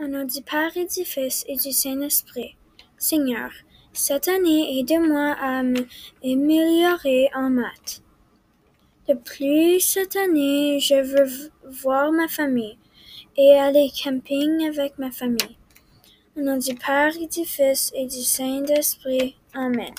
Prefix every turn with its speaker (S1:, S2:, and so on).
S1: Au nom du Père et du Fils et du Saint-Esprit. Seigneur, cette année, aide-moi à m'améliorer en maths. De plus, cette année, je veux voir ma famille et aller camping avec ma famille. Au nom du Père et du Fils et du Saint-Esprit. Amen.